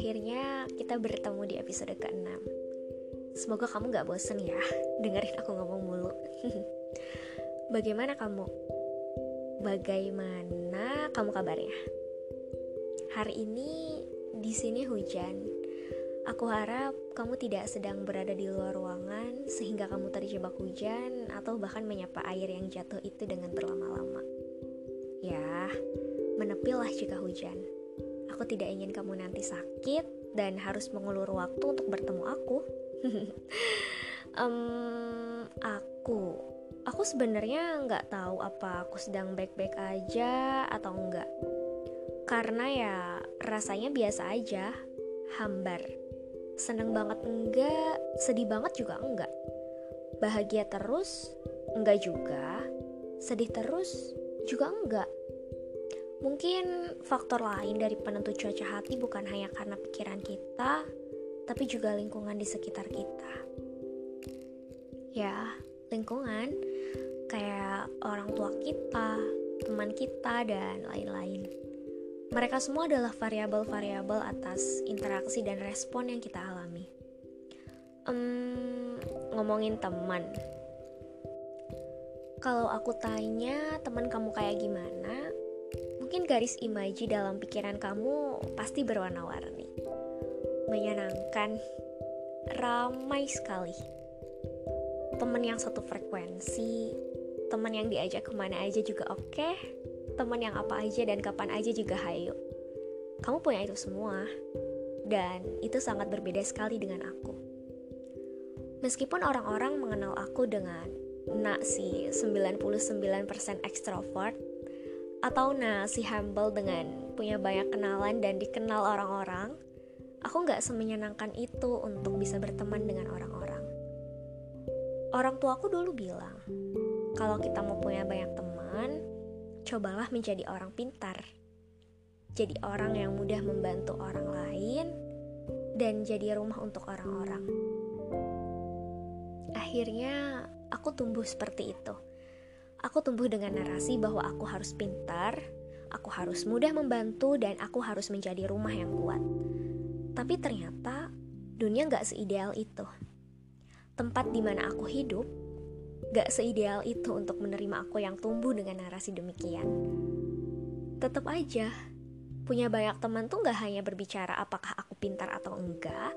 akhirnya kita bertemu di episode ke-6 Semoga kamu gak bosen ya dengerin aku ngomong mulu Bagaimana kamu? Bagaimana kamu kabarnya? Hari ini di sini hujan Aku harap kamu tidak sedang berada di luar ruangan sehingga kamu terjebak hujan atau bahkan menyapa air yang jatuh itu dengan berlama-lama. Ya, menepilah jika hujan. Aku tidak ingin kamu nanti sakit dan harus mengulur waktu untuk bertemu aku. um, aku, aku sebenarnya nggak tahu apa aku sedang baik-baik aja atau enggak. Karena ya rasanya biasa aja, hambar. Seneng banget enggak, sedih banget juga enggak. Bahagia terus, enggak juga. Sedih terus, juga enggak Mungkin faktor lain dari penentu cuaca hati bukan hanya karena pikiran kita, tapi juga lingkungan di sekitar kita. Ya, lingkungan kayak orang tua kita, teman kita, dan lain-lain. Mereka semua adalah variabel-variabel atas interaksi dan respon yang kita alami. Um, ngomongin teman, kalau aku tanya teman kamu kayak gimana, Mungkin garis imaji dalam pikiran kamu pasti berwarna-warni. Menyenangkan, ramai sekali. Teman yang satu frekuensi, teman yang diajak ke mana aja juga oke, okay, teman yang apa aja dan kapan aja juga hayu. Kamu punya itu semua, dan itu sangat berbeda sekali dengan aku. Meskipun orang-orang mengenal aku dengan nak si 99% ekstrovert, atau nah si humble dengan punya banyak kenalan dan dikenal orang-orang, aku nggak semenyenangkan itu untuk bisa berteman dengan orang-orang. Orang tuaku dulu bilang, kalau kita mau punya banyak teman, cobalah menjadi orang pintar. Jadi orang yang mudah membantu orang lain dan jadi rumah untuk orang-orang. Akhirnya aku tumbuh seperti itu Aku tumbuh dengan narasi bahwa aku harus pintar, aku harus mudah membantu, dan aku harus menjadi rumah yang kuat. Tapi ternyata dunia gak seideal itu. Tempat di mana aku hidup gak seideal itu untuk menerima aku yang tumbuh dengan narasi demikian. Tetap aja, punya banyak teman tuh gak hanya berbicara apakah aku pintar atau enggak,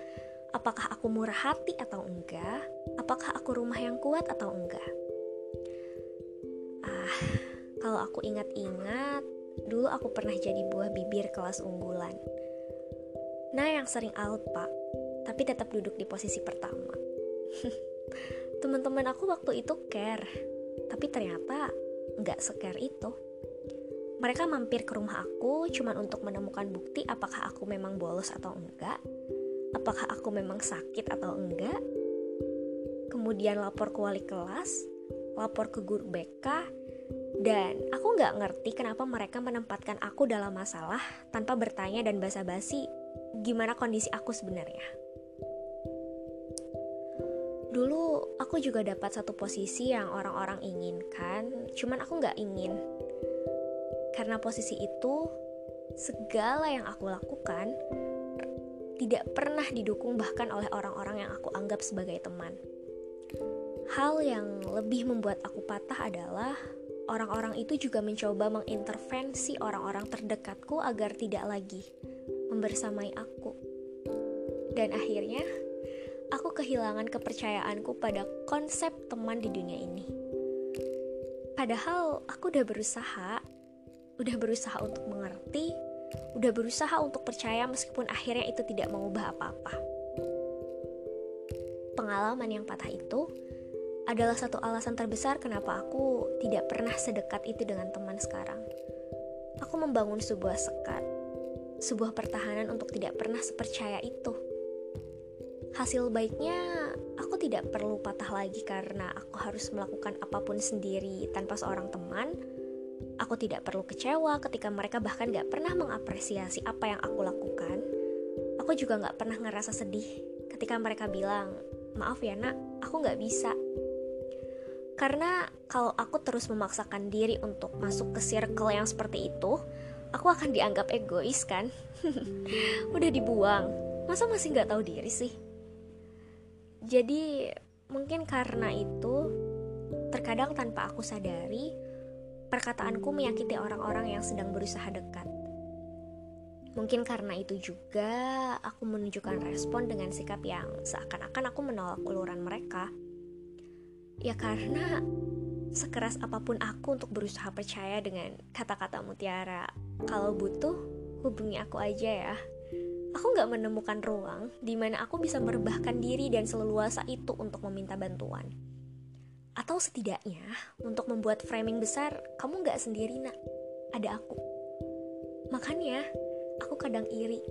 apakah aku murah hati atau enggak, apakah aku rumah yang kuat atau enggak kalau aku ingat-ingat, dulu aku pernah jadi buah bibir kelas unggulan. Nah, yang sering Pak, tapi tetap duduk di posisi pertama. Teman-teman aku waktu itu care, tapi ternyata nggak secare itu. Mereka mampir ke rumah aku cuma untuk menemukan bukti apakah aku memang bolos atau enggak, apakah aku memang sakit atau enggak, kemudian lapor ke wali kelas, lapor ke guru BK, dan aku nggak ngerti kenapa mereka menempatkan aku dalam masalah tanpa bertanya dan basa-basi gimana kondisi aku sebenarnya. Dulu aku juga dapat satu posisi yang orang-orang inginkan, cuman aku nggak ingin. Karena posisi itu, segala yang aku lakukan tidak pernah didukung bahkan oleh orang-orang yang aku anggap sebagai teman. Hal yang lebih membuat aku patah adalah orang-orang itu juga mencoba mengintervensi orang-orang terdekatku agar tidak lagi membersamai aku. Dan akhirnya, aku kehilangan kepercayaanku pada konsep teman di dunia ini. Padahal aku udah berusaha, udah berusaha untuk mengerti, udah berusaha untuk percaya meskipun akhirnya itu tidak mengubah apa-apa. Pengalaman yang patah itu adalah satu alasan terbesar kenapa aku tidak pernah sedekat itu dengan teman sekarang. Aku membangun sebuah sekat, sebuah pertahanan untuk tidak pernah sepercaya itu. Hasil baiknya, aku tidak perlu patah lagi karena aku harus melakukan apa pun sendiri tanpa seorang teman. Aku tidak perlu kecewa ketika mereka bahkan gak pernah mengapresiasi apa yang aku lakukan. Aku juga gak pernah ngerasa sedih ketika mereka bilang, maaf ya nak, aku gak bisa karena kalau aku terus memaksakan diri untuk masuk ke circle yang seperti itu, aku akan dianggap egois kan? Udah dibuang, masa masih nggak tahu diri sih? Jadi mungkin karena itu, terkadang tanpa aku sadari, perkataanku menyakiti orang-orang yang sedang berusaha dekat. Mungkin karena itu juga aku menunjukkan respon dengan sikap yang seakan-akan aku menolak uluran mereka. Ya karena sekeras apa pun aku untuk berusaha percaya dengan kata-kata mutiara, kalau butuh hubungi aku aja ya. Aku gak menemukan ruang di mana aku bisa merebahkan diri dan seleluasa itu untuk meminta bantuan. Atau setidaknya untuk membuat framing besar, kamu gak sendiri nak, ada aku. Makanya, aku kadang iri.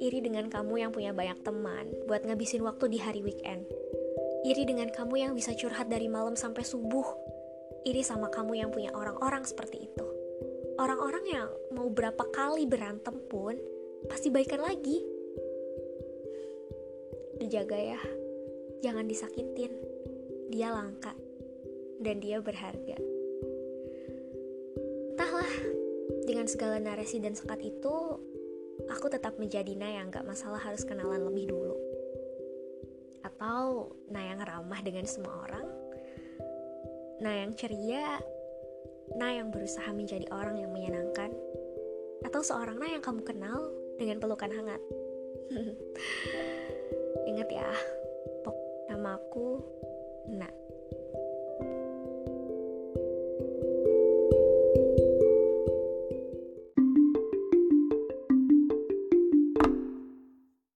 Iri dengan kamu yang punya banyak teman buat ngabisin waktu di hari weekend. Iri dengan kamu yang bisa curhat dari malam sampai subuh. Iri sama kamu yang punya orang-orang seperti itu. Orang-orang yang mau berapa kali berantem pun pasti baikan lagi. Dijaga ya, jangan disakitin. Dia langka dan dia berharga. Entahlah, dengan segala narasi dan sekat itu, aku tetap menjadi yang gak masalah harus kenalan lebih dulu. Atau Nah yang ramah dengan semua orang. Nah yang ceria, Nah yang berusaha menjadi orang yang menyenangkan. Atau seorang Nah yang kamu kenal dengan pelukan hangat. Ingat ya,